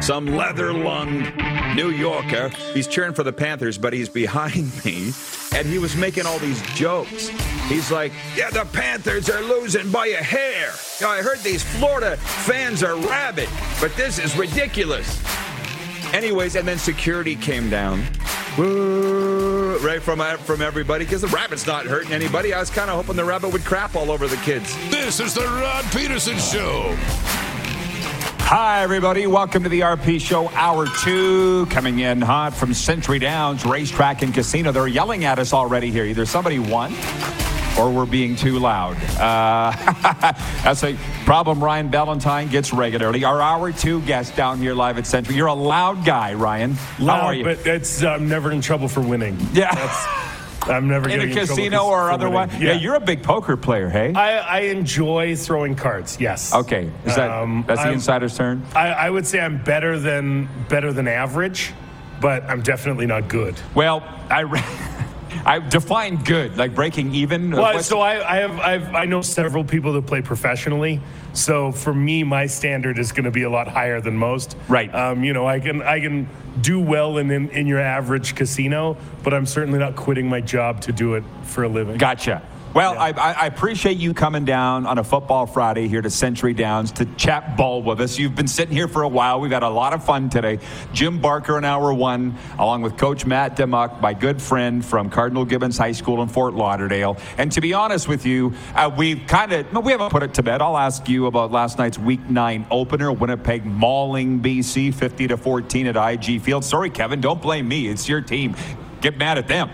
Some leather lunged New Yorker. He's cheering for the Panthers, but he's behind me. And he was making all these jokes. He's like, Yeah, the Panthers are losing by a hair. I heard these Florida fans are rabid, but this is ridiculous. Anyways, and then security came down. Right from uh, from everybody because the rabbit's not hurting anybody. I was kind of hoping the rabbit would crap all over the kids. This is the Rod Pedersen Show. Hi, everybody. Welcome to the RP Show, Hour 2. Coming in hot from Century Downs Racetrack and Casino. They're yelling at us already here. Either somebody won or we're being too loud. Uh, that's a problem Ryan Ballantine gets regularly. Our Hour 2 guest down here live at Century. You're a loud guy, Ryan. How Loud, are you? But it's I'm never in trouble for winning. Yeah. That's, I'm never in a casino trouble or otherwise? winning. Yeah. you're a big poker player, hey? I, I enjoy throwing cards. Yes. okay. Is that Um, that's the I'm- insider's turn? I, I would say I'm better than better than average, but I'm definitely not good. Well, I. re- I define good, like breaking even. Well, so I, I have I've, I know several people that play professionally. So for me, my standard is going to be a lot higher than most. Right. Um, you know, I can I can do well in, in in your average casino, but I'm certainly not quitting my job to do it for a living. Gotcha. Well, I, I I appreciate you coming down on a football Friday here to Century Downs to chat ball with us. You've been sitting here for a while. We've had a lot of fun today. Jim Barker in hour one, along with Coach Matt Demuck, my good friend from Cardinal Gibbons High School in Fort Lauderdale. And to be honest with you, uh, we've kind of no, we haven't put it to bed. I'll ask you about last night's Week Nine opener, Winnipeg mauling BC, fifty to fourteen at IG Field. Sorry, Kevin, don't blame me. It's your team. Get mad at them.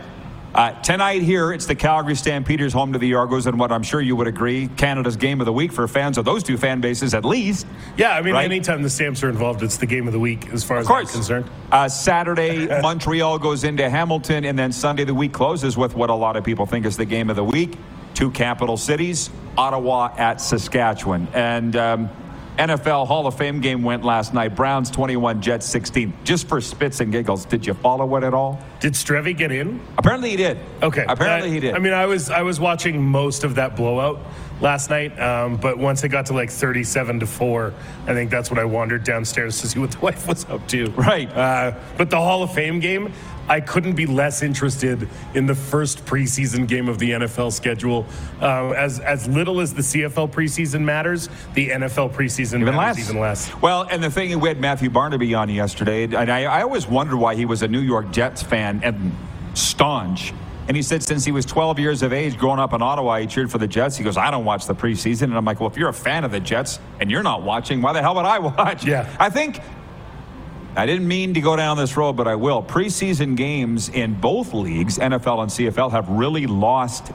Uh, tonight here, it's the Calgary Stampeders home to the Argos, and what I'm sure you would agree, Canada's game of the week for fans of those two fan bases at least. Yeah, I mean, Right. anytime the Stamps are involved, it's the game of the week as far as. I'm concerned. Uh, Saturday, Montreal goes into Hamilton, and then Sunday, the week closes with what a lot of people think is the game of the week. Two capital cities, Ottawa at Saskatchewan. And um, NFL Hall of Fame game went last night. Browns 21, Jets 16. Just for spits and giggles, did you follow it at all? Did Strevy get in? Apparently he did. Okay. Apparently Uh, he did. I mean, I was I was watching most of that blowout last night, um, but once it got to like 37 to four, I think that's when I wandered downstairs to see what the wife was up to. Right. Uh, but the Hall of Fame game, I couldn't be less interested in the first preseason game of the NFL schedule. Uh, as as little as the CFL preseason matters, the NFL preseason even matters less. even less. Well, and the thing we had Matthew Barnaby on yesterday, and I, I always wondered why he was a New York Jets fan and staunch. And he said since he was 12 years of age, growing up in Ottawa, he cheered for the Jets. He goes, I don't watch the preseason. And I'm like, well, if you're a fan of the Jets and you're not watching, why the hell would I watch? Yeah. I think. I didn't mean to go down this road, but I will. Preseason games in both leagues, NFL and CFL, have really lost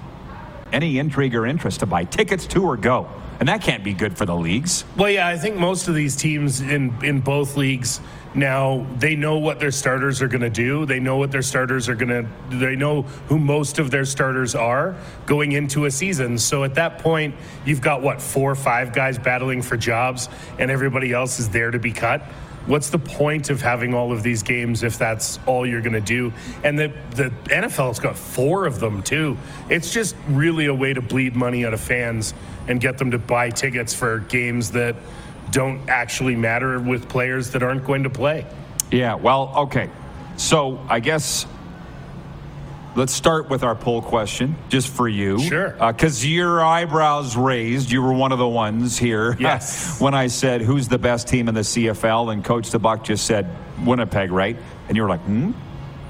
any intrigue or interest to buy tickets to or go. And that can't be good for the leagues. Well, yeah, I think most of these teams in in both leagues now they know what their starters are going to do. They know what their starters are going to. They know who most of their starters are going into a season. So at that point, you've got what four or five guys battling for jobs, and everybody else is there to be cut. What's the point of having all of these games if that's all you're going to do? And the the NFL's got four of them too. It's just really a way to bleed money out of fans and get them to buy tickets for games that don't actually matter with players that aren't going to play. Yeah, well, okay. So I guess let's start with our poll question, just for you. Sure. Because your eyebrows raised. You were one of the ones here. Yes. when I said, who's the best team in the CFL? And Coach DeBuck just said, Winnipeg, right? And you were like, hmm?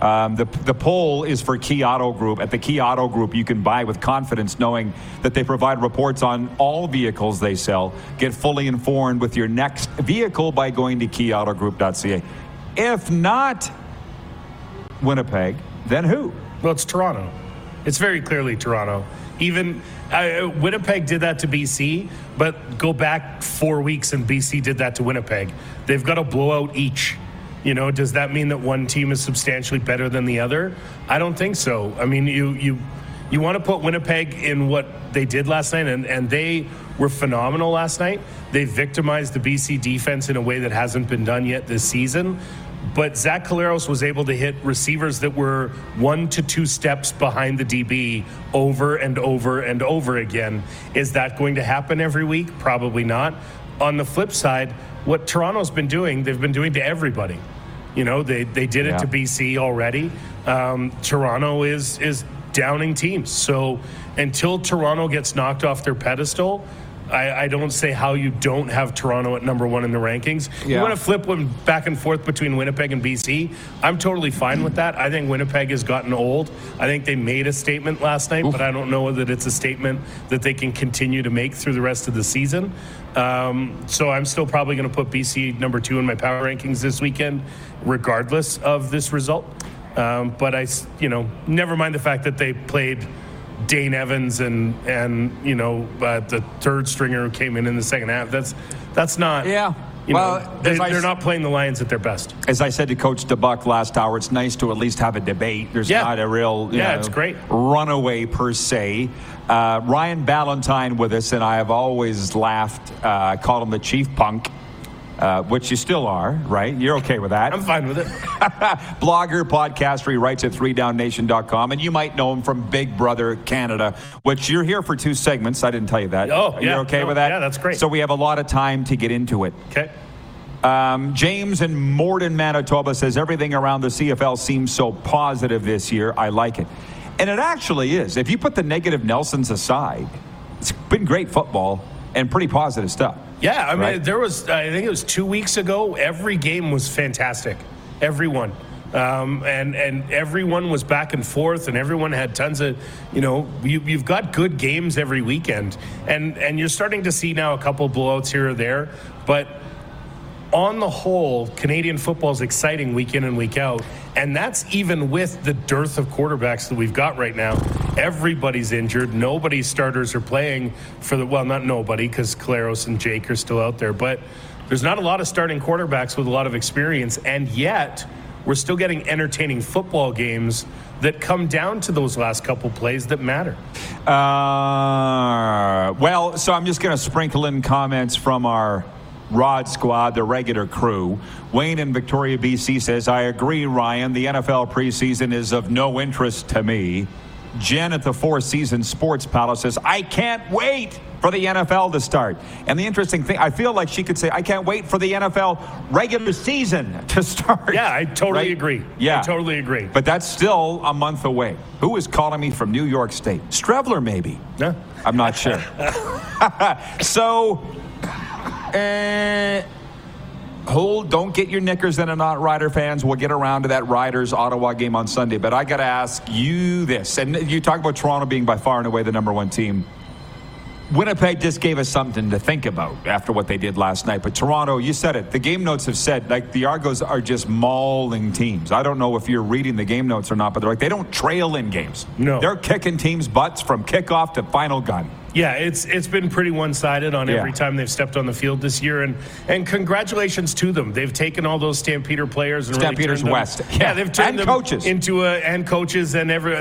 Um, the, the poll is for Key Auto Group. At the Key Auto Group, you can buy with confidence knowing that they provide reports on all vehicles they sell. Get fully informed with your next vehicle by going to keyautogroup.ca. If not Winnipeg, then who? Well, it's Toronto. It's very clearly Toronto. Even I, Winnipeg did that to BC, but go back four weeks and BC did that to Winnipeg. They've got a blowout each. You know, does that mean that one team is substantially better than the other? I don't think so. I mean, you you you want to put Winnipeg in what they did last night, and, and they were phenomenal last night. They victimized the BC defense in a way that hasn't been done yet this season. But Zach Collaros was able to hit receivers that were one to two steps behind the DB over and over and over again. Is that going to happen every week? Probably not. On the flip side, what Toronto's been doing, they've been doing to everybody. You know, they, they did it Yeah. to BC already. Um, Toronto is is downing teams. So until Toronto gets knocked off their pedestal, I, I don't say how you don't have Toronto at number one in the rankings. Yeah. You want to flip one back and forth between Winnipeg and BC. I'm totally fine with that. I think Winnipeg has gotten old. I think they made a statement last night, but I don't know that it's a statement that they can continue to make through the rest of the season. Um, so I'm still probably going to put BC number two in my power rankings this weekend, regardless of this result. Um, but I, you know, never mind the fact that they played Dane Evans and and you know uh, the third stringer who came in in the second half. That's that's not. Yeah. You Well, know, they, they're s- not playing the Lions at their best. As I said to Coach DeBuck last hour, it's nice to at least have a debate. There's Yeah. not a real you Yeah, know, it's great. runaway per se. Uh, Ryan Ballantine with us, and I have always laughed, uh, called him the chief punk, uh, which you still are, right? You're okay with that. I'm fine with it. blogger, podcaster. He writes at 3downnation.com. And you might know him from Big Brother Canada, which you're here for two segments. I didn't tell you that. Oh, yeah. You're okay No, with that? yeah, that's great. So we have a lot of time to get into it. Okay. Um, James in Morden, Manitoba says everything around the CFL seems so positive this year. I like it. And it actually is. If you put the negative Nelsons aside, it's been great football and pretty positive stuff. Yeah, I mean, Right. there was, I think it was two weeks ago, every game was fantastic. Everyone. Um, and, and everyone was back and forth, and everyone had tons of, you know, you, you've got good games every weekend. And, and you're starting to see now a couple blowouts here or there. But on the whole, Canadian football is exciting week in and week out. And that's even with the dearth of quarterbacks that we've got right now. Everybody's injured. Nobody's starters are playing for the, well, not nobody, because Collaros and Jake are still out there. But there's not a lot of starting quarterbacks with a lot of experience. And yet, we're still getting entertaining football games that come down to those last couple plays that matter. Uh, well, so I'm just going to sprinkle in comments from our Rod Squad, the regular crew. Wayne in Victoria, BC says, I agree, Ryan. The NFL preseason is of no interest to me. Jen at the Four Seasons Sports Palace says, I can't wait for the NFL to start. And the interesting thing, I feel like she could say, I can't wait for the NFL regular season to start. Yeah, I totally Right? agree. Yeah. I totally agree. But that's still a month away. Who is calling me from New York State? Streveler, maybe. Yeah. I'm not sure. so, uh, hold, don't get your knickers in a knot, Rider fans. We'll get around to that Riders Ottawa game on Sunday. But I got to ask you this. And you talk about Toronto being by far and away the number one team. Winnipeg just gave us something to think about after what they did last night. But Toronto, you said it. The game notes have said like the Argos are just mauling teams. I don't know if you're reading the game notes or not, but they're like they don't trail in games. No. they're kicking teams' butts from kickoff to final gun. Yeah, it's it's been pretty one-sided on Yeah. every time they've stepped on the field this year, and and congratulations to them. They've taken all those Stampeder players and really Stampeders them- West. Yeah, Yeah, they've turned and them coaches. into a and coaches and every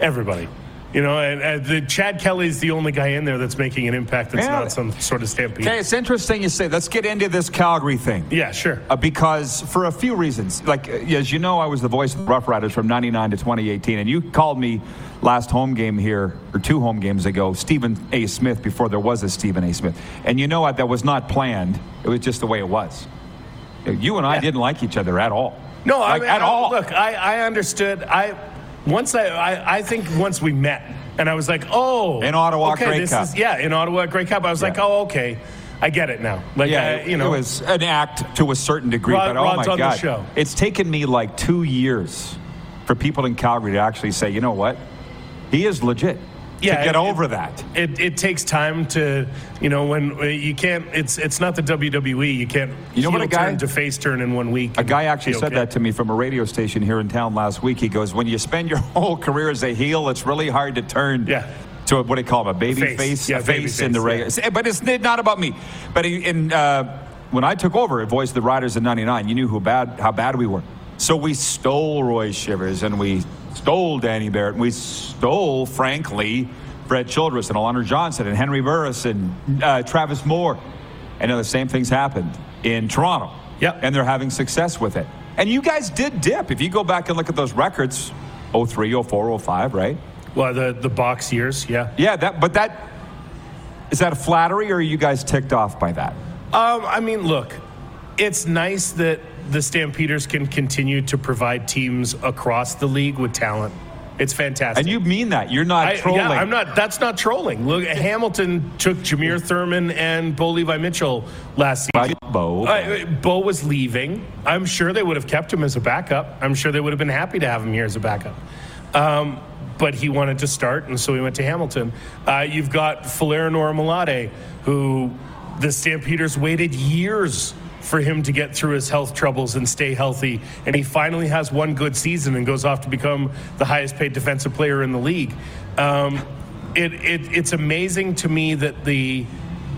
everybody. You know, and, and the Chad Kelly's the only guy in there that's making an impact. That's Yeah. not some sort of stampede. Okay, it's interesting you say. Let's get into this Calgary thing. Yeah, sure. Uh, because for a few reasons, like uh, as you know, I was the voice of the Rough Riders from '99 to 2018, and you called me last home game here or two home games ago, Stephen A. Smith, before there was a Stephen A. Smith, and you know what? That was not planned. It was just the way it was. You and I Yeah. didn't like each other at all. No, like, I mean, at I- all. Look, I, I understood. I once I, I I think once we met and I was like, oh, In Ottawa, okay, Grey Cup. is yeah, in Ottawa, Grey Cup. I was like, oh, okay, I get it now. Like, Yeah, I, you know, it was an act to a certain degree, Rod- but oh Rod's my on the god, show. it's taken me like two years for people in Calgary to actually say, you know what, he is legit. Yeah, to get it- over it- that. It, it takes time to, you know, when you can't. It's it's not the WWE. You can't. You know what a guy- to face turn in one week. A guy actually said okay. that to me from a radio station here in town last week. He goes, "When you spend your whole career as a heel, it's really hard to turn Yeah. So what do they call him? A baby Face. face? Yeah, a baby face in the regular. But it's not about me. But in uh, when I took over at Voice of the Riders in '99, you knew who bad how bad we were. So we stole Roy Shivers and we stole Danny Barrett and we stole, frankly, Fred Childress and Alondra Johnson and Henry Burris and uh, Travis Moore. And the same things happened in Toronto. Yep. And they're having success with it. And you guys did dip. If you go back and look at those records, 03, 04, 05, right? Well, the the box years, yeah. Yeah, that. But that is that a flattery, or are you guys ticked off by that? Um, I mean, look, it's nice that the Stampeders can continue to provide teams across the league with talent. It's fantastic. And you mean that? You're not I, trolling. Yeah, I'm not. That's not trolling. Look, Hamilton took Jameer Thurman and Bo Levi Mitchell last season. Bo. Uh, Bo was leaving. I'm sure they would have kept him as a backup. I'm sure they would have been happy to have him here as a backup. Um, but he wanted to start, and so he went to Hamilton. Uh, you've got Folarin Orimolade, who the Stampeders waited years for him to get through his health troubles and stay healthy. And he finally has one good season and goes off to become the highest paid defensive player in the league. Um, it, it, it's amazing to me that the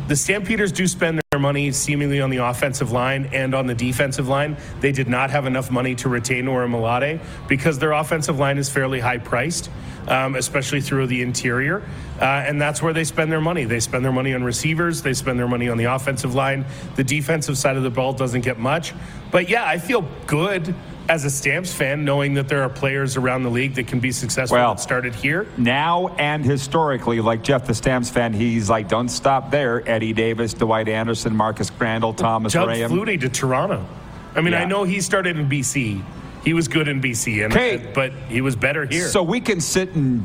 the Stampeders do spend their money seemingly on the offensive line and on the defensive line. They did not have enough money to retain Orimolade because their offensive line is fairly high priced, um, especially through the interior. Uh, and that's where they spend their money. They spend their money on receivers, they spend their money on the offensive line. The defensive side of the ball doesn't get much. But yeah, I feel good as a Stamps fan, knowing that there are players around the league that can be successful Well, that started here. now and historically, like Jeff the Stamps fan, he's like, don't stop there. Eddie Davis, Dwight Anderson, Marcus Crandall, Thomas Doug Graham. Flutie to Toronto. I mean, Yeah. I know he started in BC. He was good in BC, and Okay. but he was better here. So we can sit and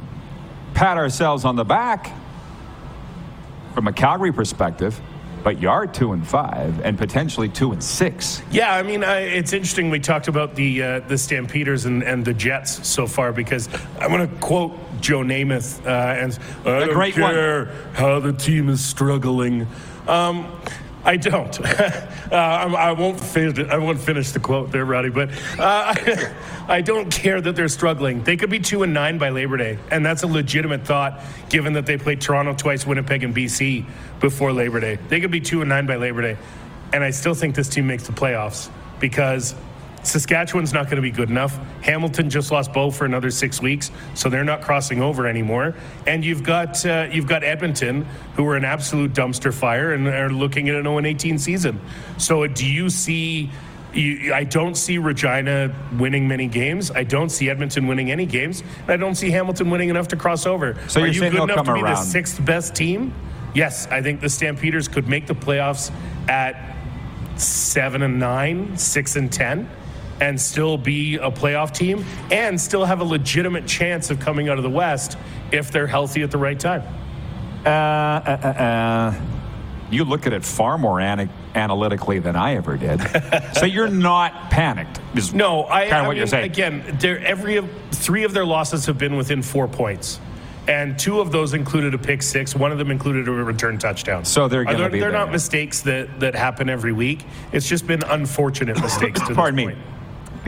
pat ourselves on the back from a Calgary perspective, but you are two and five and potentially two and six. yeah, I mean, I, it's interesting. We talked about the uh, the Stampeders and, and the Jets so far because I'm going to quote Joe Namath uh, and I don't great one. care how the team is struggling. Um, I don't. uh, I'm- I won't finish. I won't finish the quote there, Roddy. But uh, I don't care that they're struggling. They could be two and nine by Labor Day, and that's a legitimate thought, given that they played Toronto twice, Winnipeg, and BC before Labor Day. They could be two and nine by Labor Day, and I still think this team makes the playoffs because Saskatchewan's not going to be good enough. Hamilton just lost Bo for another six weeks, so they're not crossing over anymore. And you've got uh, you've got Edmonton, who are an absolute dumpster fire and are looking at an 0 18 season. So do you see? You, I don't see Regina winning many games. I don't see Edmonton winning any games. And I don't see Hamilton winning enough to cross over. So are saying good enough to be the sixth best team? Yes, I think the Stampeders could make the playoffs at seven and nine, six and ten, and still be a playoff team and still have a legitimate chance of coming out of the West if they're healthy at the right time. Uh, uh, uh, uh. You look at it far more ana- analytically than I ever did. so you're not panicked. Is No, I, kinda I what mean, you're saying. again, every three of their losses have been within four points. And two of those included a pick six. One of them included a return touchdown. So they're gonna there- be They're not mistakes that, that happen every week. It's just been unfortunate mistakes. To Pardon me. point.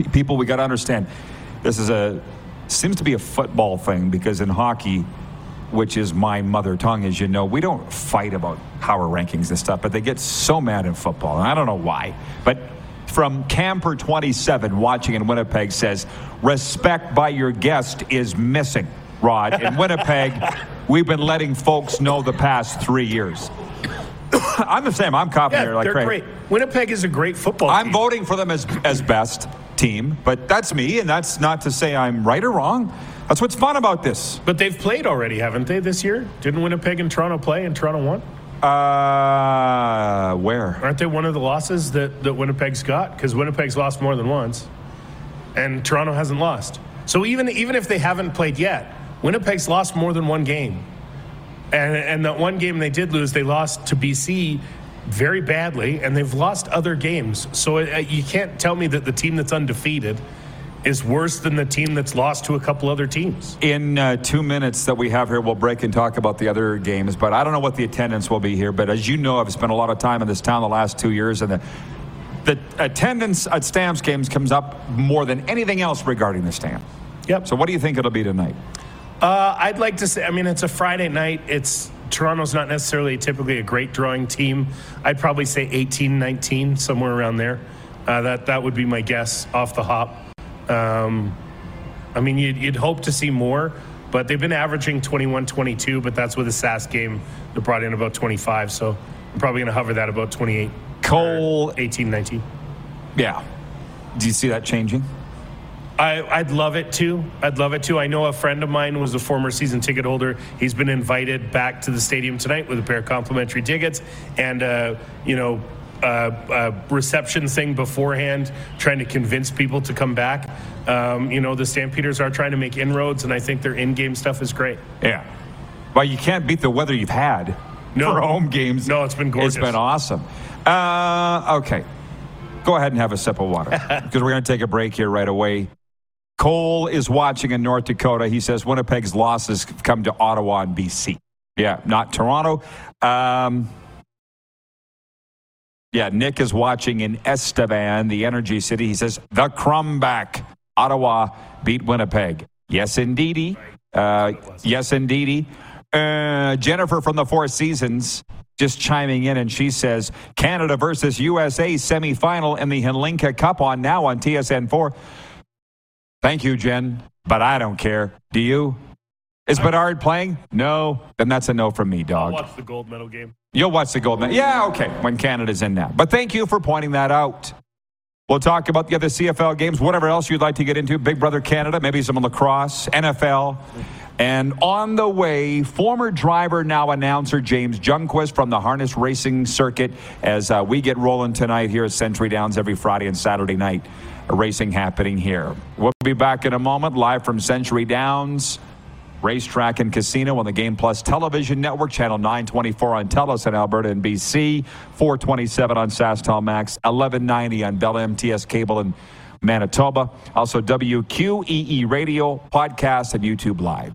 People, we got to understand. This is a seems to be a football thing because in hockey, which is my mother tongue, as you know, we don't fight about power rankings and stuff, but they get so mad in football, and I don't know why. But from Camper 27, watching in Winnipeg, says respect by your guest is missing. Rod in Winnipeg, we've been letting folks know the past three years. I'm the same. I'm confident. Yeah, they're like they're crazy. great. Winnipeg is a great football I'm team. voting for them as as best team, but that's me, and that's not to say I'm right or wrong. That's what's fun about this. But they've played already, haven't they, this year? Didn't Winnipeg and Toronto play and Toronto won? Uh, where? Aren't they one of the losses that, that Winnipeg's got? Because Winnipeg's lost more than once, and Toronto hasn't lost. So even even if they haven't played yet, Winnipeg's lost more than one game. And and that one game they did lose, they lost to BC very badly, and they've lost other games. So uh, you can't tell me that the team that's undefeated is worse than the team that's lost to a couple other teams. In uh, two minutes that we have here, we'll break and talk about the other games. But I don't know what the attendance will be here. But as you know, I've spent a lot of time in this town the last two years, and the the attendance at Stamps games comes up more than anything else regarding the Stamps. Yep. So what do you think it'll be tonight? Uh, I'd like to say, I mean, it's a Friday night. It's Toronto's not necessarily typically a great drawing team. I'd probably say 18, 19, somewhere around there. Uh, that that would be my guess off the hop. Um, I mean, you'd, you'd, hope to see more, but they've been averaging 21, 22, but that's with a SAS game that brought in about 25. So I'm probably going to hover that about 28. Cole. 18, 19. Yeah. Do you see that changing? I, would love it too. I'd love it too. I know a friend of mine was a former season ticket holder. He's been invited back to the stadium tonight with a pair of complimentary tickets, and uh, you know, uh, uh, reception thing beforehand, trying to convince people to come back. Um, you know, the Stampeders are trying to make inroads, and I think their in-game stuff is great. Yeah. Well, you can't beat the weather you've had no. for home games. No, it's been gorgeous. It's been awesome. Uh, okay. Go ahead and have a sip of water because we're going to take a break here right away. Cole is watching in North Dakota. He says Winnipeg's losses come to Ottawa and BC. Yeah, not Toronto. Um, yeah, Nick is watching in Estevan, the Energy City. He says the crumb back. Ottawa beat Winnipeg. Yes, indeedy. Uh, yes, indeedy. Uh, Jennifer from the Four Seasons just chiming in, and she says Canada versus USA semifinal in the Hlinka Cup on now on TSN 4. Thank you, Jen, but I don't care. Do you? Is Bedard playing? No. Then that's a no from me, dog. I'll watch the gold medal game. You'll watch the gold medal. Yeah, okay, when Canada's in now. But thank you for pointing that out. We'll talk about the other CFL games, whatever else you'd like to get into. Big Brother Canada, maybe some lacrosse, NFL. And on the way, former driver, now announcer James Jungquist from the harness racing circuit as uh, we get rolling tonight here at Century Downs every Friday and Saturday night. Racing happening here. We'll be back in a moment, live from Century Downs. Racetrack and Casino on the Game Plus Television Network, channel 924 on Telus in Alberta and BC, 427 on SaskTel Max, 1190 on Bell MTS Cable in Manitoba. Also, WQEE Radio, podcast, and YouTube Live.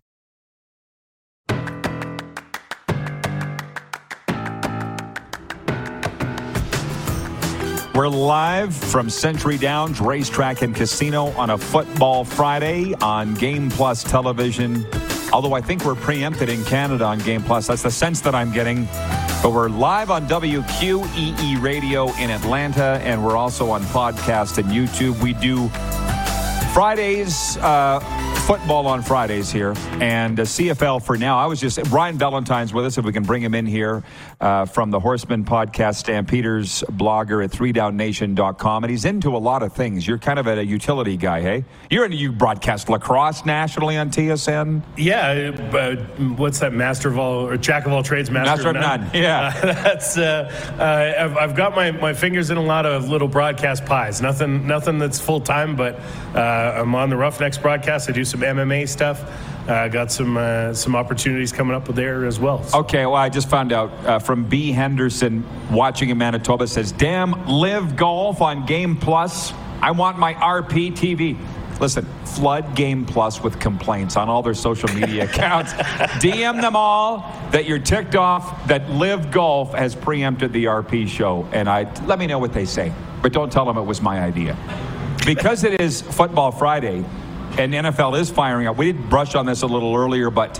We're live from Century Downs Racetrack and Casino on a football Friday on Game Plus television. Although I think we're preempted in Canada on Game Plus. That's the sense that I'm getting. But we're live on WQEE Radio in Atlanta, and we're also on podcast and YouTube. We do Fridays, uh, football on Fridays here, and uh, CFL for now. I was just, Ryan Ballantine's with us, if we can bring him in here uh, from the Horsemen podcast, Stampeders blogger at 3downnation.com, and he's into a lot of things. You're kind of a utility guy, hey? You're into, you broadcast lacrosse nationally on TSN? Yeah, uh, what's that, master of all, or jack of all trades, master, master of none. none. Yeah. that's, uh, uh, I've, I've, got my, my fingers in a lot of little broadcast pies. Nothing, nothing that's full time, but uh, I'm on the Roughnecks broadcast. I do some MMA stuff. Uh, got some uh, some opportunities coming up there as well. So. Okay, well, I just found out uh, from B. Henderson watching in Manitoba says, "Damn, live golf on Game Plus. I want my RP TV." Listen, flood Game Plus with complaints on all their social media accounts. DM them all that you're ticked off that Live Golf has preempted the RP show, and I let me know what they say, but don't tell them it was my idea because it is Football Friday, and NFL is firing up. We did brush on this a little earlier, but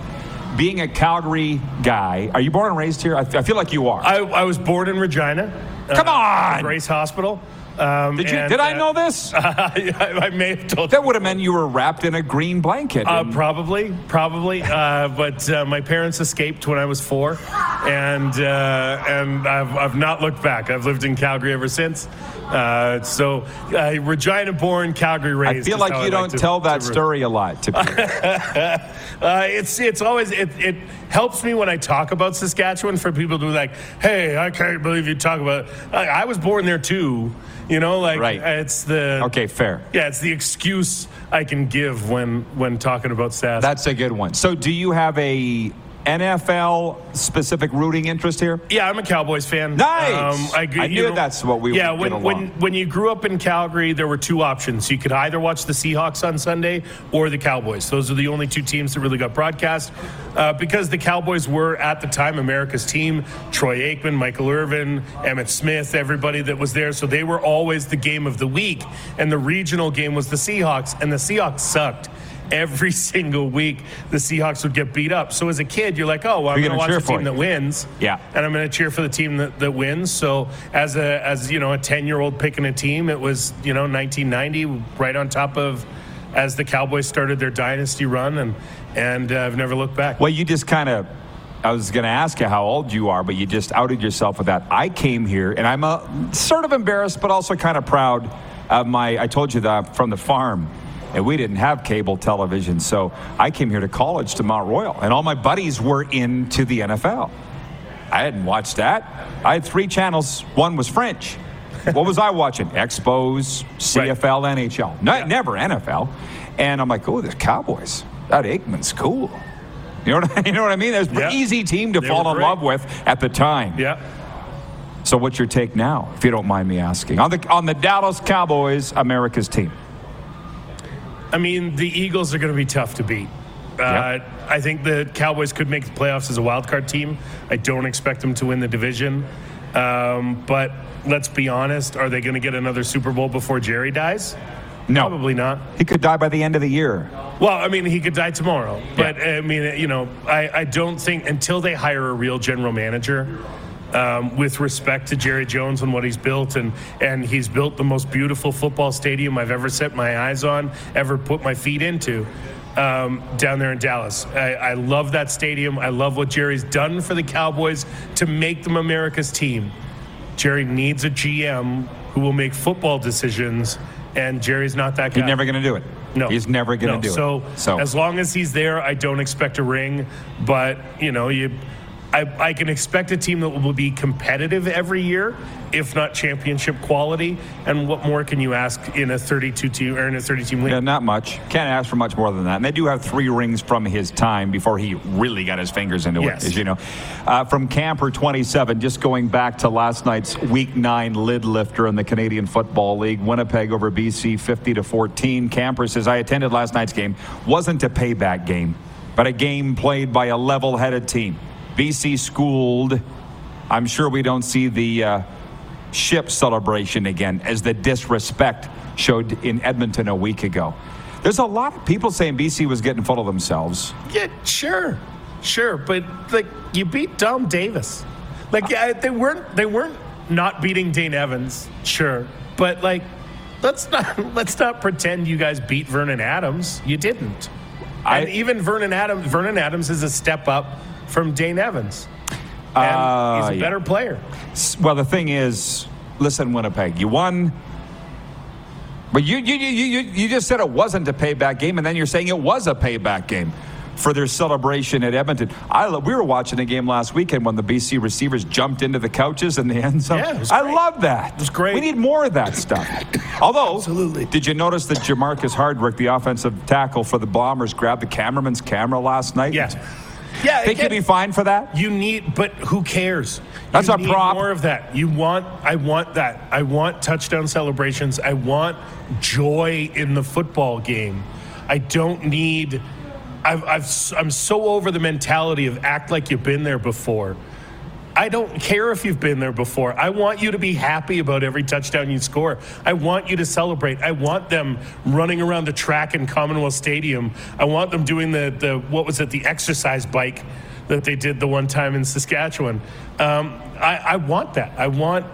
being a Calgary guy, are you born and raised here? I, I feel like you are. I, I was born in Regina. Come on! Grace Hospital. Um, did you? and, Did I uh, know this? I, I may have told that would have meant you were wrapped in a green blanket. Uh, and- probably, probably. Uh, but uh, my parents escaped when I was four, and uh, and I've, I've not looked back. I've lived in Calgary ever since. Uh, so uh, Regina born, Calgary raised. I feel like you don't to- tell that to story a lot to people. Uh, it's it's always it, it helps me when I talk about Saskatchewan for people to be like, hey, I can't believe you talk about. I, I was born there too. You know, like Right. it's the okay, fair. Yeah, it's the excuse I can give when when talking about Sask. That's a good one. So, do you have a NFL specific rooting interest here? Yeah, I'm a Cowboys fan. Um, Nice! I, I you knew that's what we Yeah, when when when you grew up in Calgary, there were two options. You could either watch the Seahawks on Sunday or the Cowboys. Those are the only two teams that really got broadcast uh, because the Cowboys were at the time America's team. Troy Aikman, Michael Irvin, Emmitt Smith, everybody that was there. So they were always the game of the week, and the regional game was the Seahawks, and the Seahawks sucked. Every single week, the Seahawks would get beat up. So as a kid, you're like, "Oh, well, I'm going to watch the team for? that wins." Yeah. and I'm going to cheer for the team that, that wins. So as a as you know a 10 year old picking a team, it was you know 1990 right on top of as the Cowboys started their dynasty run, and and uh, I've never looked back. Well, you just kind of. I was going to ask you how old you are, but you just outed yourself with that. I came here, and I'm a, sort of embarrassed, but also kind of proud of my. I told you that I'm from the farm, and we didn't have cable television, so I came here to college to Mount Royal, and all my buddies were into the NFL. I hadn't watched that. I had three channels. One was French. What was I watching? Expos, CFL, NHL. No, Never NFL. And I'm like, oh, the Cowboys. That Aikman's cool. You know what, you know what I mean? There's an Yeah. easy team to They fall in great. love with at the time. Yeah. So what's your take now, if you don't mind me asking? On the on the Dallas Cowboys, America's team. I mean, the Eagles are going to be tough to beat. Uh, Yep. I think the Cowboys could make the playoffs as a wild card team. I don't expect them to win the division. Um, but let's be honest, are they going to get another Super Bowl before Jerry dies? No. Probably not. He could die by the end of the year. Well, I mean, he could die tomorrow. But I mean, you know, I, I don't think until they hire a real general manager, um, with respect to Jerry Jones and what he's built, and and he's built the most beautiful football stadium I've ever set my eyes on, ever put my feet into. Um, down there in Dallas, I, I love that stadium. I love what Jerry's done for the Cowboys to make them America's team. Jerry needs a GM who will make football decisions, and Jerry's not that guy. He's never going to do it. No, he's never going to No. do so, it. So as long as he's there, I don't expect a ring. But you know, you, I, I can expect a team that will be competitive every year, if not championship quality. And what more can you ask in a 32 team or in a 30 team league? Yeah, not much. Can't ask for much more than that. And they do have three rings from his time before he really got his fingers into Yes. it, as you know. Uh, from Camper 27, just going back to last night's Week 9 lid lifter in the Canadian Football League, Winnipeg over BC 50 to 14. Camper says, I attended last night's game. Wasn't a payback game, but a game played by a level headed team. BC schooled. I'm sure we don't see the. Uh, ship celebration again as the disrespect showed in Edmonton a week ago. There's a lot of people saying BC was getting full of themselves. Yeah, sure, sure. But like, you beat Dom Davis. Like, yeah, they weren't they weren't not beating Dane Evans. Sure, but like, let's not let's not pretend you guys beat Vernon Adams. You didn't. I- and even Vernon Adams Vernon Adams is a step up from Dane Evans. And Uh, he's a yeah. better player. Well, the thing is, listen, Winnipeg, you won. But you, you, you, you, you just said it wasn't a payback game, and then you're saying it was a payback game for their celebration at Edmonton. I, we were watching a game last weekend when the BC receivers jumped into the couches in the end zone. Yeah, I love that. It was great. We need more of that stuff. Although, Absolutely. did you notice that Jermarcus Hardrick, the offensive tackle for the Bombers, grabbed the cameraman's camera last night? Yeah. Yeah, Think again, you'd be fine for that? You need, but who cares? That's you a need prop. More of that. You want. I want that. I want touchdown celebrations. I want joy in the football game. I don't need. I've, I've, I'm so over the mentality of act like you've been there before. I, don't care if you've been there before. I want you to be happy about every touchdown you score. I want you to celebrate. I want them running around the track in Commonwealth Stadium. I want them doing the, the what was it, the exercise bike that they did the one time in Saskatchewan. Um, I, I want that. I want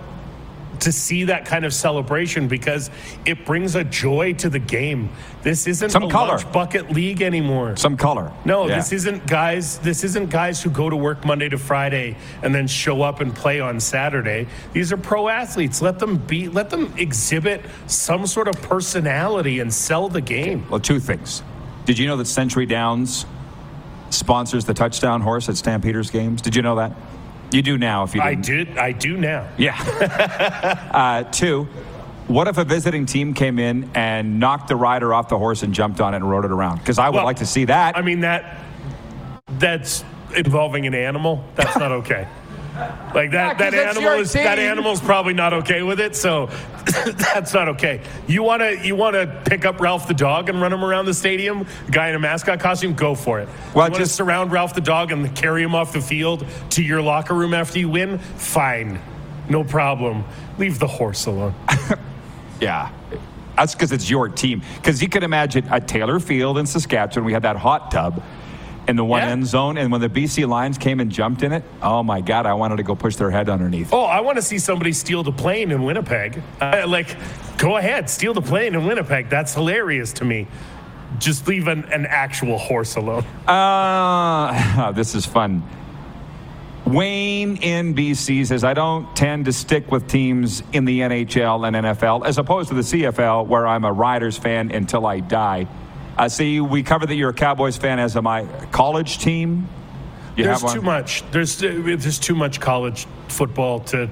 to see that kind of celebration because it brings a joy to the game. This isn't Some a color. bucket league anymore. Some color. No, Yeah. this isn't guys. This isn't guys who go to work Monday to Friday and then show up and play on Saturday. These are pro athletes. Let them be. Let them exhibit some sort of personality and sell the game. Well, two things. Did you know that Century Downs sponsors the touchdown horse at Stampeders games? Did you know that? You do now if you I didn't. did. I do now. Yeah. uh, two, what if a visiting team came in and knocked the rider off the horse and jumped on it and rode it around? Because I would Well, like to see that. I mean that. That's involving an animal. That's not okay. Like that, 'cause that animal your is that team. animal's probably not okay with it. So that's not okay. You want to you want to pick up Ralph the dog and run him around the stadium? Guy in a mascot costume, go for it. Well, you want to just- surround Ralph the dog and carry him off the field to your locker room after you win? Fine, no problem. Leave the horse alone. yeah. That's because it's your team. Because you can imagine at Taylor Field in Saskatchewan, we had that hot tub in the one Yeah. end zone. And when the BC Lions came and jumped in it, oh my God, I wanted to go push their head underneath. Oh, I want to see somebody steal the plane in Winnipeg. Uh, like, go ahead, steal the plane in Winnipeg. That's hilarious to me. Just leave an, an actual horse alone. Uh, this is fun. Wayne in BC says, I don't tend to stick with teams in the NHL and NFL as opposed to the CFL, where I'm a Riders fan until I die. I see we covered that you're a Cowboys fan as am I. college team. You There's too much. There's uh, there's too much college football to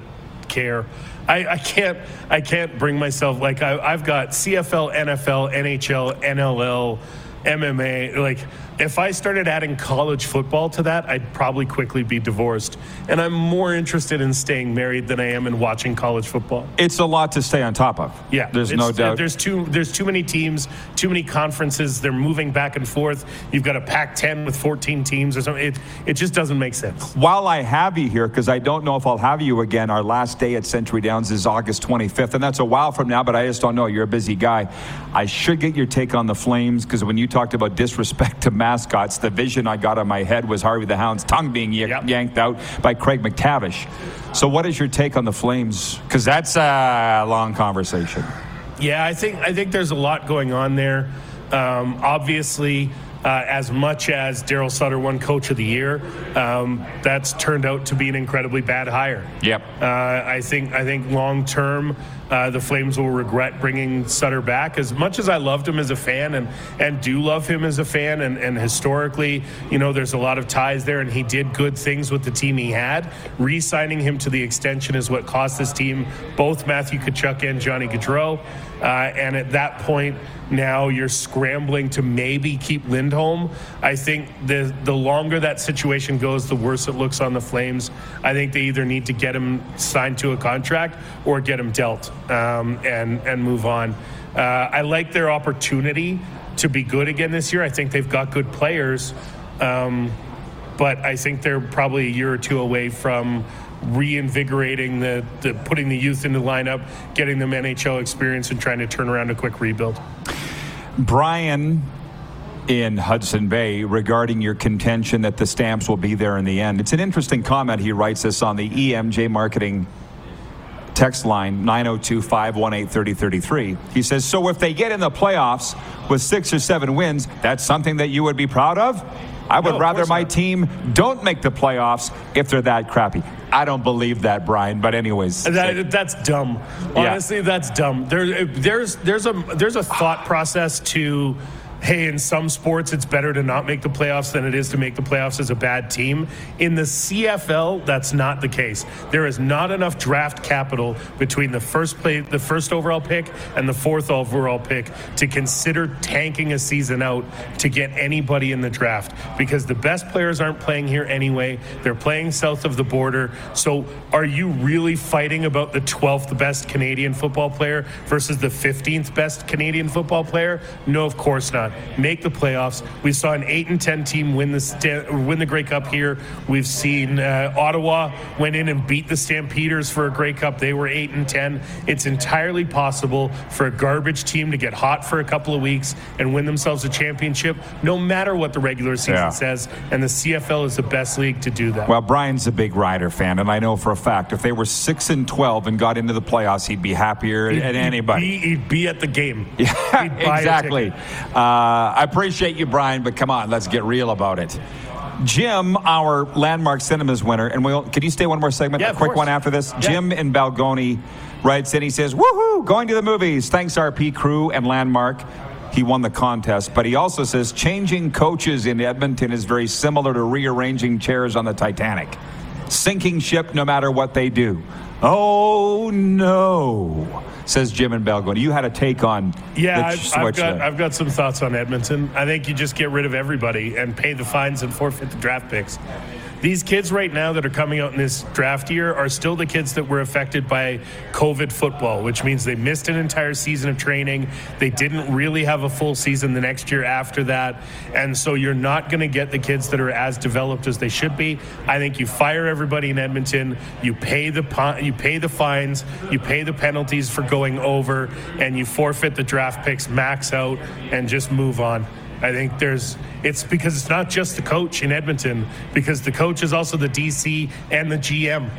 care. I, I can't I can't bring myself like I, I've got CFL, NFL, NHL, NLL, MMA. Like if I started adding college football to that, I'd probably quickly be divorced. And I'm more interested in staying married than I am in watching college football. It's a lot to stay on top of. Yeah, There's no doubt. There's too there's too many teams, too many conferences. They're moving back and forth. You've got a Pac-10 with 14 teams or something. It it just doesn't make sense. While I have you here, because I don't know if I'll have you again, our last day at Century Downs is August 25th, and that's a while from now, but I just don't know. You're a busy guy. I should get your take on the Flames, because when you talked about disrespect to mascots, the vision I got on my head was Harvey the Hound's tongue being yank- Yep. yanked out by Craig MacTavish. So, what is your take on the Flames? Because that's a long conversation. Yeah, I think I think there's a lot going on there. Um, obviously, uh, as much as Daryl Sutter won Coach of the Year, um, that's turned out to be an incredibly bad hire. Yep. Uh, I think I think long term, uh, the Flames will regret bringing Sutter back. As much as I loved him as a fan and and do love him as a fan, and, and historically, you know, there's a lot of ties there, and he did good things with the team he had. Re-signing him to the extension is what cost this team both Matthew Tkachuk and Johnny Gaudreau. Uh, and at that point, now you're scrambling to maybe keep Lindholm. I think the the longer that situation goes, the worse it looks on the Flames. I think they either need to get him signed to a contract or get him dealt um, and and move on. Uh, I like their opportunity to be good again this year. I think they've got good players. Um, but I think they're probably a year or two away from reinvigorating the, the putting the youth into the lineup, getting them NHL experience, and trying to turn around a quick rebuild. Brian in Hudson Bay regarding your contention that the stamps will be there in the end. It's an interesting comment. He writes this on the EMJ marketing text line 902 518 3033. He says, So if they get in the playoffs with six or seven wins, that's something that you would be proud of? I would No, rather my not. team don't make the playoffs if they're that crappy. I don't believe that, Brian. But anyways, That, that's dumb. Honestly, that's dumb. There, there's there's a there's a thought process to. Hey, in some sports, it's better to not make the playoffs than it is to make the playoffs as a bad team. In the CFL, that's not the case. There is not enough draft capital between the first play, the first overall pick, and the fourth overall pick to consider tanking a season out to get anybody in the draft because the best players aren't playing here anyway. They're playing south of the border. So, are you really fighting about the 12th best Canadian football player versus the 15th best Canadian football player? No, of course not. Make the playoffs. We saw an eight and ten team win the win the Grey Cup here. We've seen uh, Ottawa went in and beat the Stampeders for a Grey Cup. They were eight and ten. It's entirely possible for a garbage team to get hot for a couple of weeks and win themselves a championship, no matter what the regular season yeah. says. And the CFL is the best league to do that. Well, Brian's a big Rider fan, and I know for a fact if they were six and twelve and got into the playoffs, he'd be happier he'd, than anybody. He'd be, he'd be, at the game. Yeah, exactly. Uh, Uh, I appreciate you, Brian, but come on, let's get real about it. Jim, our landmark cinemas winner, and we'll, can you stay one more segment? Yeah, a quick course. one after this. Yeah. Jim in Balgonie writes in, he says, Woohoo, going to the movies. Thanks, RP crew and landmark. He won the contest, but he also says changing coaches in Edmonton is very similar to rearranging chairs on the Titanic. Sinking ship no matter what they do. Oh no says Jim and Balgonie. You had a take on yeah. I've, I've, got I've got some thoughts on Edmonton. I think you just get rid of everybody and pay the fines and forfeit the draft picks these kids right now that are coming out in this draft year are still the kids that were affected by COVID football, which means they missed an entire season of training. They didn't really have a full season the next year after that. And so you're not going to get the kids that are as developed as they should be. I think you fire everybody in Edmonton, you pay the you pay the fines, you pay the penalties for going over, and you forfeit the draft picks max out and just move on. I think there's it's because it's not just the coach in Edmonton because the coach is also the DC and the GM.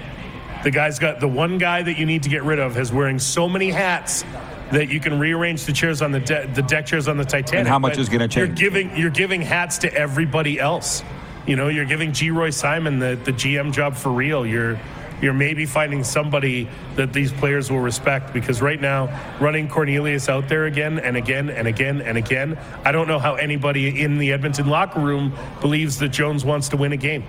The guy's got the one guy that you need to get rid of is wearing so many hats that you can rearrange the chairs on the de- the deck chairs on the Titanic. And how much is going to change? You're giving you're giving hats to everybody else. You know, you're giving Geroy Simon the, the GM job for real. You're you're maybe finding somebody that these players will respect because right now running Cornelius out there again and again and again and again, I don't know how anybody in the Edmonton locker room believes that Jones wants to win a game.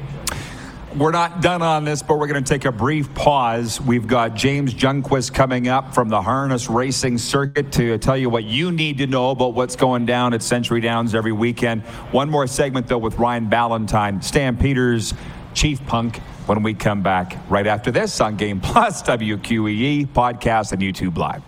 We're not done on this, but we're going to take a brief pause. We've got James Junquist coming up from the harness racing circuit to tell you what you need to know about what's going down at Century Downs every weekend. One more segment, though, with Ryan Ballantine, Stampeders, Chief Punk when we come back right after this on Game Plus, WQEE, podcast, and YouTube Live.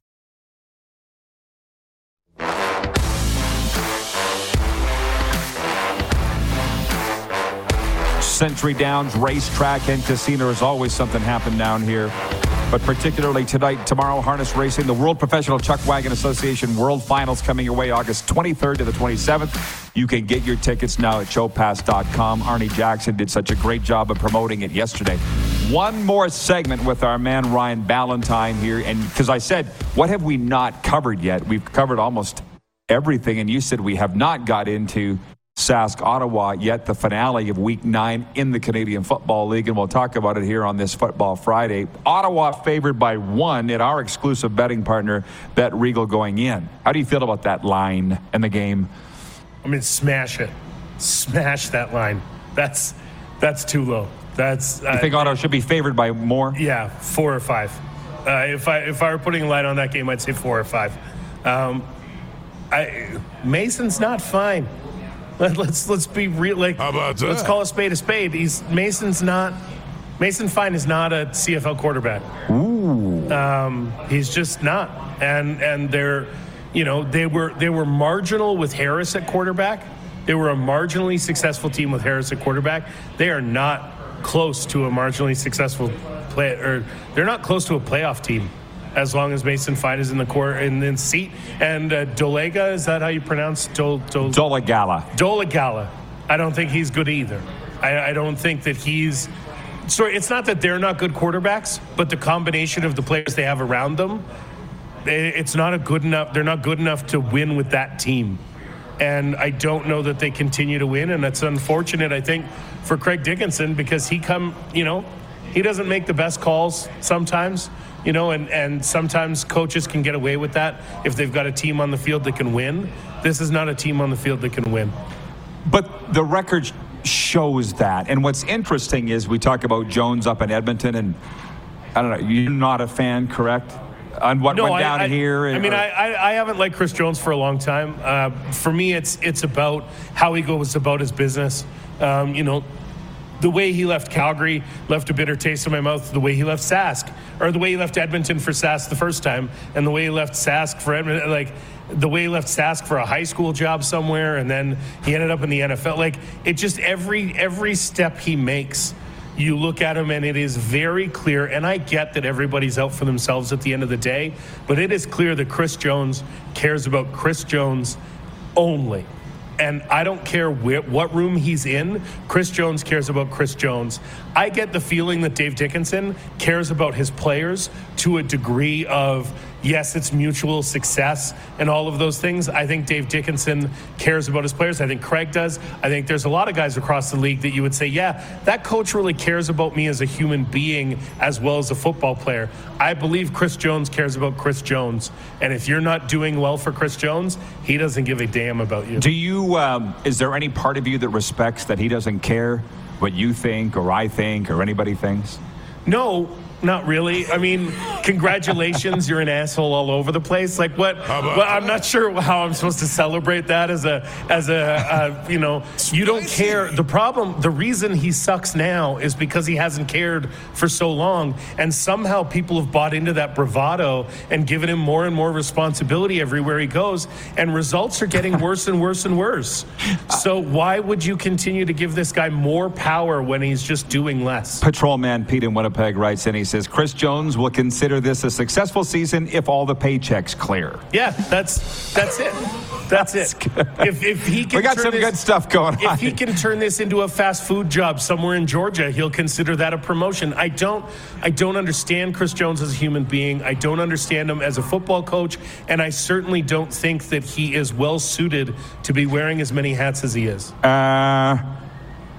Century Downs Racetrack and Casino. There's always something happen down here. But particularly tonight, tomorrow, harness racing, the World Professional Chuck Wagon Association World Finals coming your way August 23rd to the 27th. You can get your tickets now at showpass.com. Arnie Jackson did such a great job of promoting it yesterday. One more segment with our man Ryan Ballantine here. And because I said, what have we not covered yet? We've covered almost everything. And you said we have not got into Sask Ottawa yet the finale of week nine in the Canadian Football League, and we'll talk about it here on this Football Friday. Ottawa favored by one at our exclusive betting partner, Bet Regal, going in. How do you feel about that line and the game? I mean, smash it, smash that line. That's that's too low. That's I think Ottawa should be favored by more. Yeah, four or five. Uh, if I if I were putting a line on that game, I'd say four or five. Um, I, Mason's not fine. Let, us let's be real. Like, How about that? Let's call a spade a spade. He's Mason's not. Mason Fine is not a CFL quarterback. Ooh. Um, he's just not. And and they're, you know, they were they were marginal with Harris at quarterback. They were a marginally successful team with Harris at quarterback. They are not close to a marginally successful play, or they're not close to a playoff team as long as Mason Fine is in the court in the seat. And uh, Dolega, is that how you pronounce Dol, Dol, Dolegala? Dolegala. I don't think he's good either. I, I don't think that he's. Sorry, it's not that they're not good quarterbacks, but the combination of the players they have around them, it's not a good enough. They're not good enough to win with that team. and I don't know that they continue to win. And it's unfortunate, I think, for Craig Dickenson because he come, you know, he doesn't make the best calls sometimes, you know, and, and sometimes coaches can get away with that if they've got a team on the field that can win. This is not a team on the field that can win. But the record shows that. And what's interesting is we talk about Jones up in Edmonton, and I don't know, you're not a fan, correct? On what No, went I- down I, here? I mean, or- I, I, I haven't liked Chris Jones for a long time. Uh, for me, it's it's about how he goes about his business. Um, you know, the way he left Calgary left a bitter taste in my mouth. The way he left Sask, or the way he left Edmonton for Sask the first time, and the way he left Sask for Edmonton, like the way he left Sask for a high school job somewhere, and then he ended up in the NFL. Like it just every every step he makes you look at him and it is very clear and i get that everybody's out for themselves at the end of the day but it is clear that chris jones cares about chris jones only and I don't care where, what room he's in. Chris Jones cares about Chris Jones. I get the feeling that Dave Dickenson cares about his players to a degree of yes, it's mutual success and all of those things. I think Dave Dickenson cares about his players. I think Craig does. I think there's a lot of guys across the league that you would say, yeah, that coach really cares about me as a human being as well as a football player. I believe Chris Jones cares about Chris Jones. And if you're not doing well for Chris Jones, he doesn't give a damn about you. Do you, um, is there any part of you that respects that he doesn't care what you think or I think or anybody thinks? No, not really. I mean, congratulations, you're an asshole all over the place. Like what? Well, I'm not sure how I'm supposed to celebrate that as a as a uh, you know. You don't care. The problem, the reason he sucks now is because he hasn't cared for so long, and somehow people have bought into that bravado and given him more and more responsibility everywhere he goes, and results are getting worse and worse and worse. So why would you continue to give this guy more power when he's just doing less? Patrolman Pete in Winnipeg writes in, he says, Chris Jones will consider this a successful season if all the paychecks clear. Yeah, that's that's it. That's, That's it. good. If, if he can We got turn some this- good stuff going on. If he can turn this into a fast food job somewhere in Georgia, he'll consider that a promotion. I don't I don't understand Chris Jones as a human being. I don't understand him as a football coach, and I certainly don't think that he is well suited to be wearing as many hats as he is. Uh,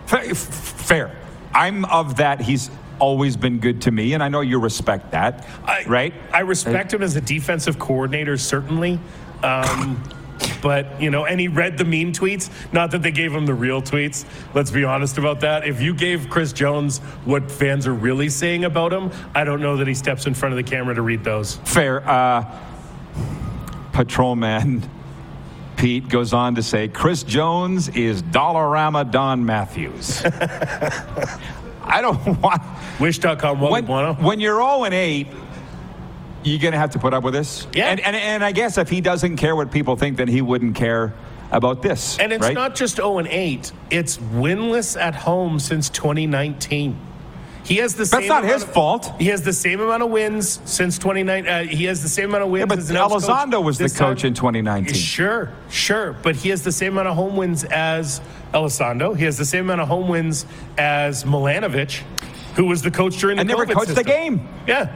fa- fair. I'm of that. He's always been good to me, and I know you respect that, I, right? I respect him as a defensive coordinator, certainly. Um, but, you know, and he read the mean tweets. Not that they gave him the real tweets. Let's be honest about that. If you gave Chris Jones what fans are really saying about him, I don't know that he steps in front of the camera to read those. Fair. Uh, Patrolman Pete goes on to say Chris Jones is Dollarama Don Matthews. I don't want. Wish.com, what When, when you're 0 and 8, you're going to have to put up with this. Yeah. And, and, and I guess if he doesn't care what people think, then he wouldn't care about this. And it's right? not just 0 and 8, it's winless at home since 2019. He has the same That's not his of- fault. He has the same amount of wins since 2019. Uh, he has the same amount of wins Yeah, but as an Elks coach Elizondo was the coach time. in 2019. Sure, sure. But he has the same amount of home wins as Elizondo. He has the same amount of home wins as Milanovich, who was the coach during the And never COVID coached the game. Yeah.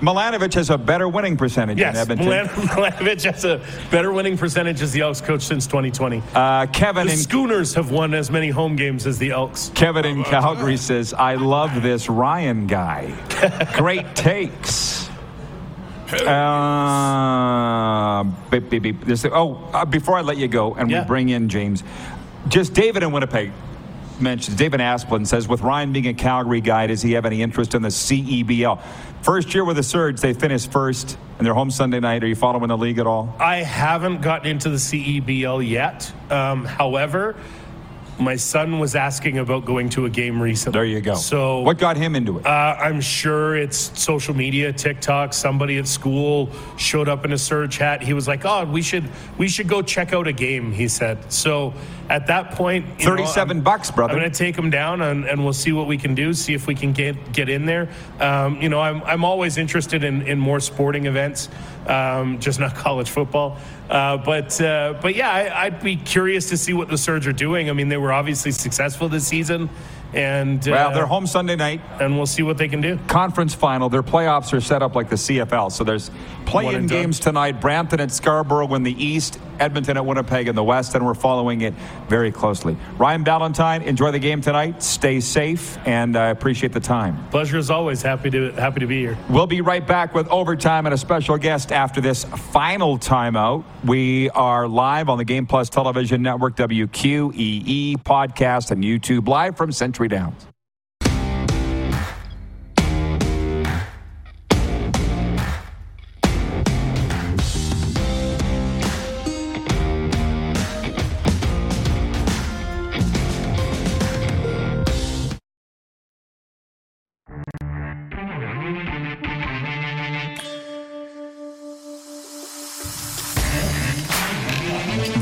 Milanovich has a better winning percentage Yes, in Edmonton. Milan- Milanovich has a better winning percentage as the Elks coach since 2020. uh, Kevin the in Schooners have won as many home games as the Elks. Kevin in Calgary says, I love this Ryan guy. Great takes. Uh, beep, beep, beep. This- oh, uh, before I let you go and Yeah. we bring in James, just David in Winnipeg mentions, David Asplin says, with Ryan being a Calgary guy, does he have any interest in the CEBL? First year with the Surge, they finished first and they're home Sunday night. Are you following the league at all? I haven't gotten into the CEBL yet. Um, however, my son was asking about going to a game recently. There you go. So what got him into it? Uh, I'm sure it's social media, TikTok. Somebody at school showed up in a surge hat. He was like, "Oh, we should we should go check out a game." He said. So at that point, you know, 37 I'm- bucks, brother. I'm going to take him down, and, and we'll see what we can do. See if we can get get in there. Um, you know, I'm I'm always interested in in more sporting events, um, just not college football. Uh, but uh, but yeah, I, I'd be curious to see what the Surge are doing. I mean, they were obviously successful this season, and well, uh, they're home Sunday night. and we'll see what they can do. conference final. Their playoffs are set up like the CFL. So there's play-in and done. games tonight. Brampton at Scarborough in the East. Edmonton at Winnipeg in the West, and we're following it very closely. Ryan Ballantine, enjoy the game tonight. Stay safe, and I appreciate the time. Pleasure as always. Happy to happy to be here. We'll be right back with overtime and a special guest after this final timeout. We are live on the Game Plus Television Network, WQEE podcast, and YouTube live from Century Downs.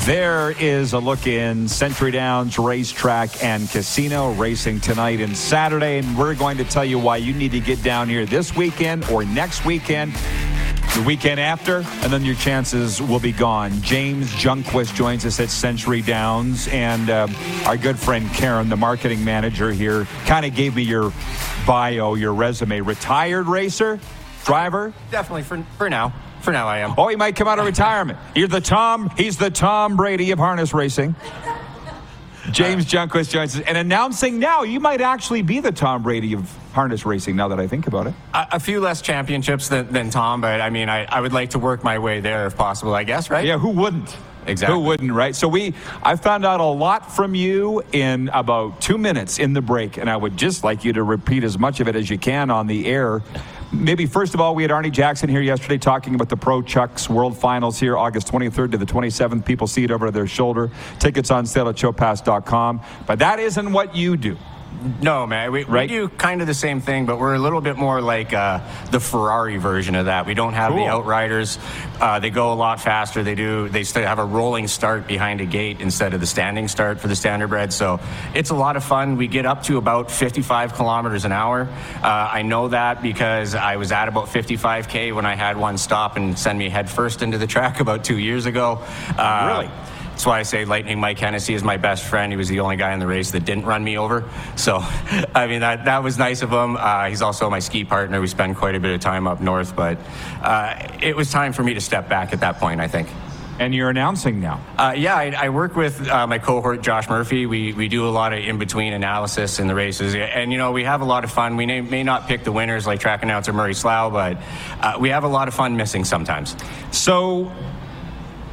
There is a look in Century Downs Racetrack and Casino racing tonight and Saturday, and we're going to tell you why you need to get down here this weekend or next weekend, the weekend after, and then your chances will be gone. James Junquist joins us at Century Downs, and uh, our good friend Karen, the marketing manager here, kind of gave me your bio, your resume. Retired racer, driver? Definitely for for now. For now, I am. Oh, he might come out of retirement. You're the Tom. He's the Tom Brady of harness racing. James Junquist joins us. And announcing now, you might actually be the Tom Brady of harness racing now that I think about it. A, a few less championships than, than Tom, but I mean, I, I would like to work my way there if possible, I guess, right? Yeah, who wouldn't? Exactly. Who wouldn't, right? So we, I found out a lot from you in about two minutes in the break, and I would just like you to repeat as much of it as you can on the air. Maybe first of all, we had Arnie Jackson here yesterday talking about the Pro Chucks World Finals here, August 23rd to the 27th. People see it over their shoulder. Tickets on sale at showpass.com. But that isn't what you do. No, man. We, Right. we do kind of the same thing, but we're a little bit more like uh, the Ferrari version of that. We don't have the outriders. Uh, they go a lot faster. They do. They still have a rolling start behind a gate instead of the standing start for the standardbred. So it's a lot of fun. We get up to about 55 kilometers an hour. Uh, I know that because I was at about 55k when I had one stop and send me head first into the track about two years ago. Uh, Really? That's why I say Lightning Mike Hennessy is my best friend. He was the only guy in the race that didn't run me over. So, I mean, that, that was nice of him. Uh, he's also my ski partner. We spend quite a bit of time up north, but uh, it was time for me to step back at that point, I think. And you're announcing now. Uh, yeah, I, I work with uh, my cohort, Josh Murphy. We, we do a lot of in between analysis in the races. And, you know, we have a lot of fun. We may, may not pick the winners like track announcer Murray Slough, but uh, we have a lot of fun missing sometimes. So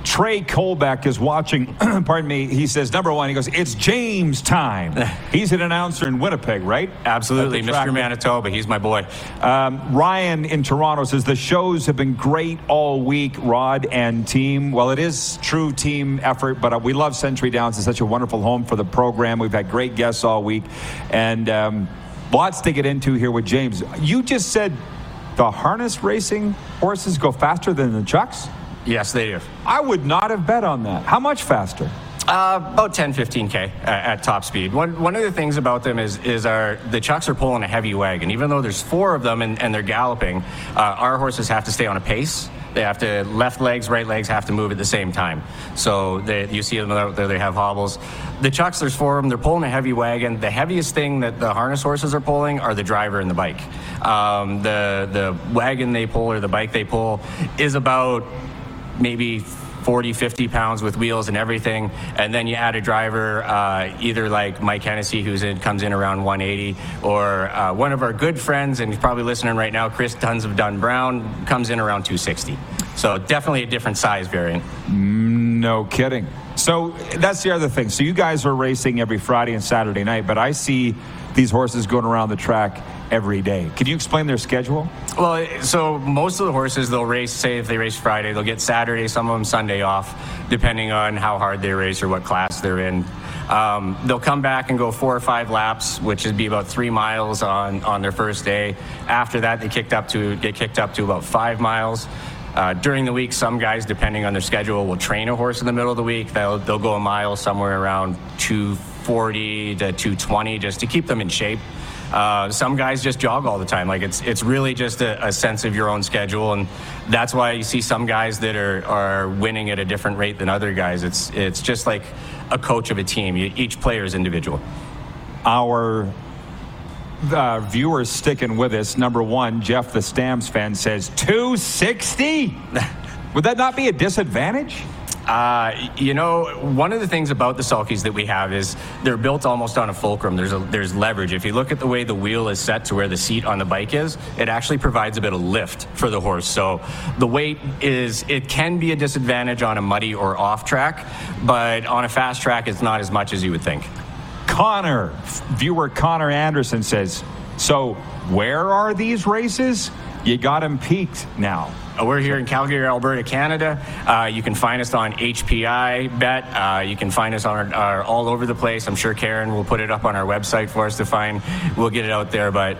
Trey Colbeck is watching. pardon me. He says, number one, he goes, it's James time. He's an announcer in Winnipeg, right? Absolutely. Mr. Manitoba, he's my boy. Um, Ryan in Toronto says the shows have been great all week, Rod and team. Well, it is true team effort, but uh, we love Century Downs. It's such a wonderful home for the program. We've had great guests all week, and um, lots to get into here with James. You just said the harness racing horses go faster than the chucks. Yes, they do. I would not have bet on that. How much faster? Uh, about 10, 15k at, at top speed. One, one of the things about them is is our the chucks are pulling a heavy wagon. Even though there's four of them and, and they're galloping, uh, our horses have to stay on a pace. They have to left legs, right legs have to move at the same time. So they, you see them out there. They have hobbles. The chucks, there's four of them. They're pulling a heavy wagon. The heaviest thing that the harness horses are pulling are the driver and the bike. Um, the the wagon they pull or the bike they pull is about maybe 40, 50 pounds with wheels and everything. And then you add a driver, uh, either like Mike Hennessy, who's in, comes in around 180, or uh, one of our good friends, and he's probably listening right now, Chris Duns of Dunn Brown, comes in around 260. So definitely a different size variant. No kidding. So that's the other thing. So you guys are racing every Friday and Saturday night, but I see these horses going around the track every day. Can you explain their schedule? Well, so most of the horses they'll race. Say if they race Friday, they'll get Saturday, some of them Sunday off, depending on how hard they race or what class they're in. Um, they'll come back and go four or five laps, which would be about three miles on, on their first day. After that, they kicked up to get kicked up to about five miles. Uh, during the week, some guys, depending on their schedule, will train a horse in the middle of the week. They'll they'll go a mile somewhere around 240 to 220 just to keep them in shape. Uh, some guys just jog all the time. Like it's it's really just a, a sense of your own schedule, and that's why you see some guys that are, are winning at a different rate than other guys. It's it's just like a coach of a team. You, each player is individual. Our uh, viewers sticking with us. Number one, Jeff the Stamps fan says 260. Would that not be a disadvantage? Uh, you know, one of the things about the sulkies that we have is they're built almost on a fulcrum. There's a, there's leverage. If you look at the way the wheel is set to where the seat on the bike is, it actually provides a bit of lift for the horse. So the weight is it can be a disadvantage on a muddy or off track, but on a fast track, it's not as much as you would think. Connor, viewer Connor Anderson says, so where are these races? You got them peaked now. Uh, we're here in Calgary, Alberta, Canada. Uh, you can find us on HPI Bet. Uh, you can find us on our, our, all over the place. I'm sure Karen will put it up on our website for us to find. We'll get it out there, but.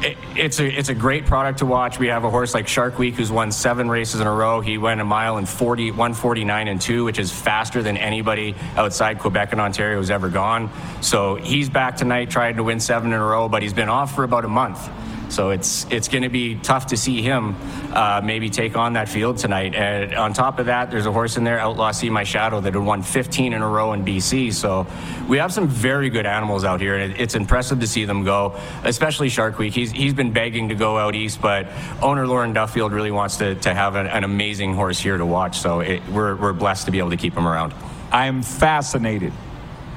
It, it's a it's a great product to watch. We have a horse like Shark Week who's won seven races in a row. He went a mile in 40, 149 and two, which is faster than anybody outside Quebec and Ontario has ever gone. So he's back tonight, trying to win seven in a row, but he's been off for about a month. So it's it's going to be tough to see him uh, maybe take on that field tonight. And on top of that, there's a horse in there, Outlaw See My Shadow, that had won 15 in a row in BC. So we have some very good animals out here, and it's impressive to see them go, especially Shark Week. He's he's been begging to go out east, but owner Lauren Duffield really wants to, to have an, an amazing horse here to watch. So it, we're we're blessed to be able to keep him around. I'm fascinated.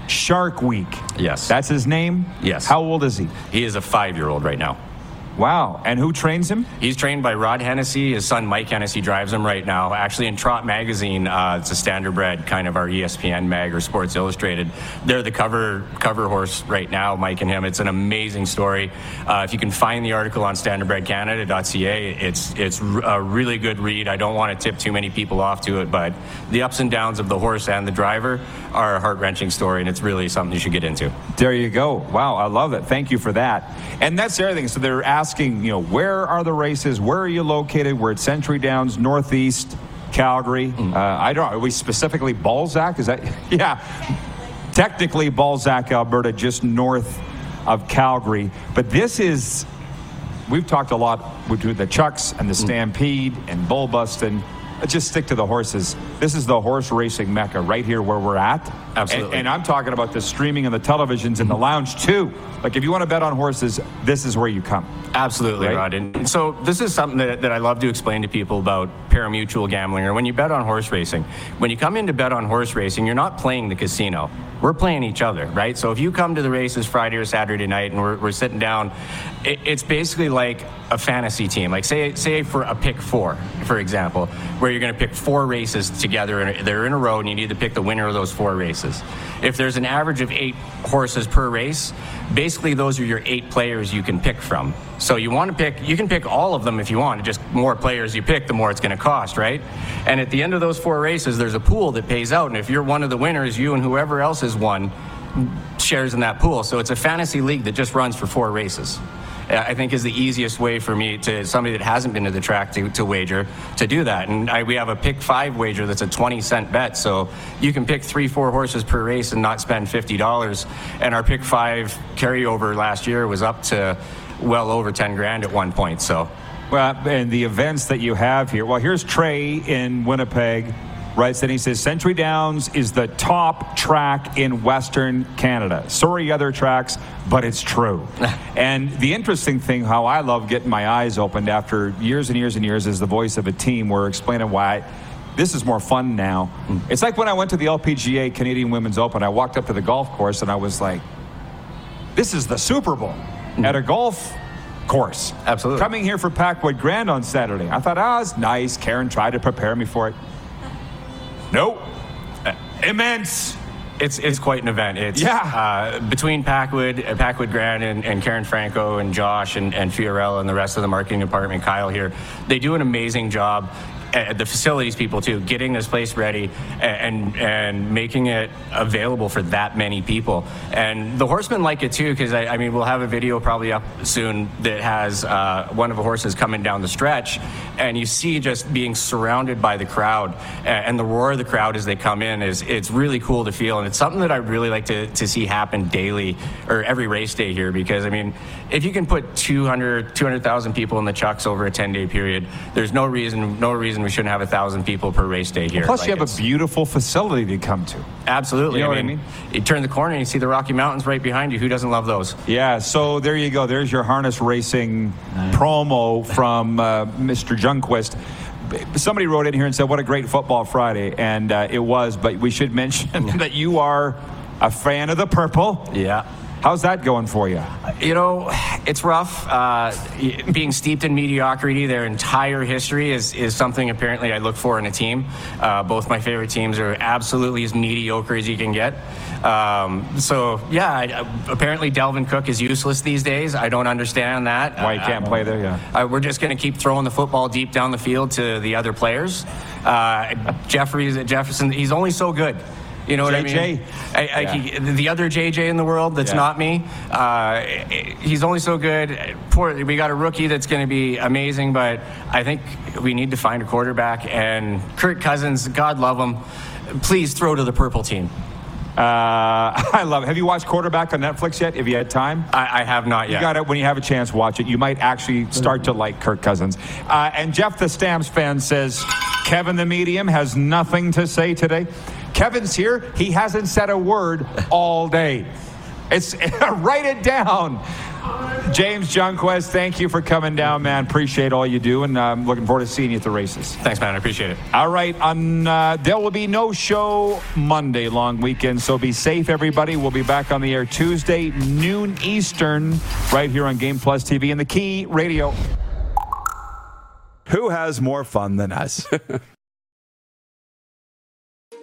Shark Week. Yes. That's his name? Yes. How old is he? He is a five year old right now. Wow. And who trains him? He's trained by Rod Hennessy. His son Mike Hennessy drives him right now. Actually, in Trot Magazine, uh, it's a standardbred kind of our ESPN mag or Sports Illustrated. They're the cover cover horse right now, Mike and him. It's an amazing story. Uh, if you can find the article on standardbredcanada.ca, it's it's a really good read. I don't want to tip too many people off to it, but the ups and downs of the horse and the driver are a heart wrenching story, and it's really something you should get into. There you go. Wow, I love it. Thank you for that. And that's the other thing. So they're asking, you know, where are the races? Where are you located? We're at Century Downs, Northeast, Calgary. Mm. Uh, I don't. Are we specifically Balzac? Is that? Yeah, technically Balzac, Alberta, just north of Calgary. But this is. We've talked a lot with the Chucks and the mm. Stampede mm. and Bull Busting let's just stick to the horses. This is the horse racing mecca right here where we're at. Absolutely. And, and I'm talking about the streaming and the televisions in the mm-hmm. lounge too. Like if you want to bet on horses, this is where you come. Absolutely, right? Rod. And so this is something that, that I love to explain to people about parimutuel gambling or when you bet on horse racing. When you come in to bet on horse racing, you're not playing the casino. We're playing each other, right? So if you come to the races Friday or Saturday night and we're, we're sitting down, it, it's basically like a fantasy team. Like say say for a pick four, for example, where you're going to pick four races together and they're in a row and you need to pick the winner of those four races. If there's an average of eight horses per race, basically those are your eight players you can pick from. So you want to pick, you can pick all of them if you want. Just more players you pick, the more it's going to cost, right? And at the end of those four races, there's a pool that pays out. And if you're one of the winners, you and whoever else has won shares in that pool. So it's a fantasy league that just runs for four races. Uh, I think is the easiest way for me to somebody that hasn't been to the track to, to wager to do that. And I, we have a pick five wager that's a 20 cent bet. So you can pick three, four horses per race and not spend $50. And our pick five carryover last year was up to well over 10 grand at one point. So. Well, and the events that you have here. Well, here's Trey in Winnipeg writes that he says Century Downs is the top track in Western Canada. Sorry, other tracks, but it's true. and the interesting thing, how I love getting my eyes opened after years and years and years as the voice of a team, we're explaining why this is more fun now. Mm. It's like when I went to the LPGA Canadian Women's Open, I walked up to the golf course and I was like, this is the Super Bowl mm. at a golf course. Absolutely. Coming here for Packwood Grand on Saturday. I thought, ah, oh, it's nice. Karen tried to prepare me for it. Nope. Uh, immense. It's, it's quite an event. It's yeah. Uh, between Packwood, uh, Packwood Grand, and, and, Karen Franco, and Josh, and, and Fiorella, and the rest of the marketing department, Kyle here, they do an amazing job uh, the facilities people too, getting this place ready and and making it available for that many people. And the horsemen like it too because I, I, mean we'll have a video probably up soon that has uh, one of the horses coming down the stretch, and you see just being surrounded by the crowd and the roar of the crowd as they come in is it's really cool to feel, and it's something that I really like to, to see happen daily or every race day here because I mean if you can put 200 200,000 people in the chucks over a 10 day period, there's no reason no reason reason we shouldn't have a thousand people per race day here. Plus, like you have a beautiful facility to come to. Absolutely. You know I mean, what I mean? You turn the corner and you see the Rocky Mountains right behind you. Who doesn't love those? Yeah. So there you go. There's your harness racing promo from uh, Mr. Junquist. somebody wrote in here and said, "What a great football Friday," and uh, it was. But we should mention that you are a fan of the purple. Yeah. How's that going for you? You know, it's rough. Uh, being steeped in mediocrity their entire history is, is something apparently I look for in a team. Uh, both my favorite teams are absolutely as mediocre as you can get. Um, so, yeah, I, apparently Dalvin Cook is useless these days. I don't understand that. Why he can't uh, play there, yeah. Uh, we're just going to keep throwing the football deep down the field to the other players. Uh, Jeffries, Jefferson, he's only so good. You know what I JJ? mean? I, I, Yeah. he, the other JJ in the world that's Yeah. not me. Uh, he's only so good. Poor, we got a rookie that's going to be amazing, but I think we need to find a quarterback. And Kirk Cousins, God love him, please throw to the purple team. Uh, I love it. Have you watched Quarterback on Netflix yet? If you had time? I, I have not yet. You got it. When you have a chance, watch it. You might actually start to like Kirk Cousins. Uh, and Jeff, the Stamps fan, says Kevin the medium has nothing to say today. Kevin's here. He hasn't said a word all day. It's write it down. James Junquist, thank you for coming down, man. Appreciate all you do, and I'm looking forward to seeing you at the races. Thanks, man. I appreciate it. All right, on uh, there will be no show Monday, long weekend. So be safe, everybody. We'll be back on the air Tuesday, noon Eastern, right here on Game Plus TV and the Key Radio. Who has more fun than us?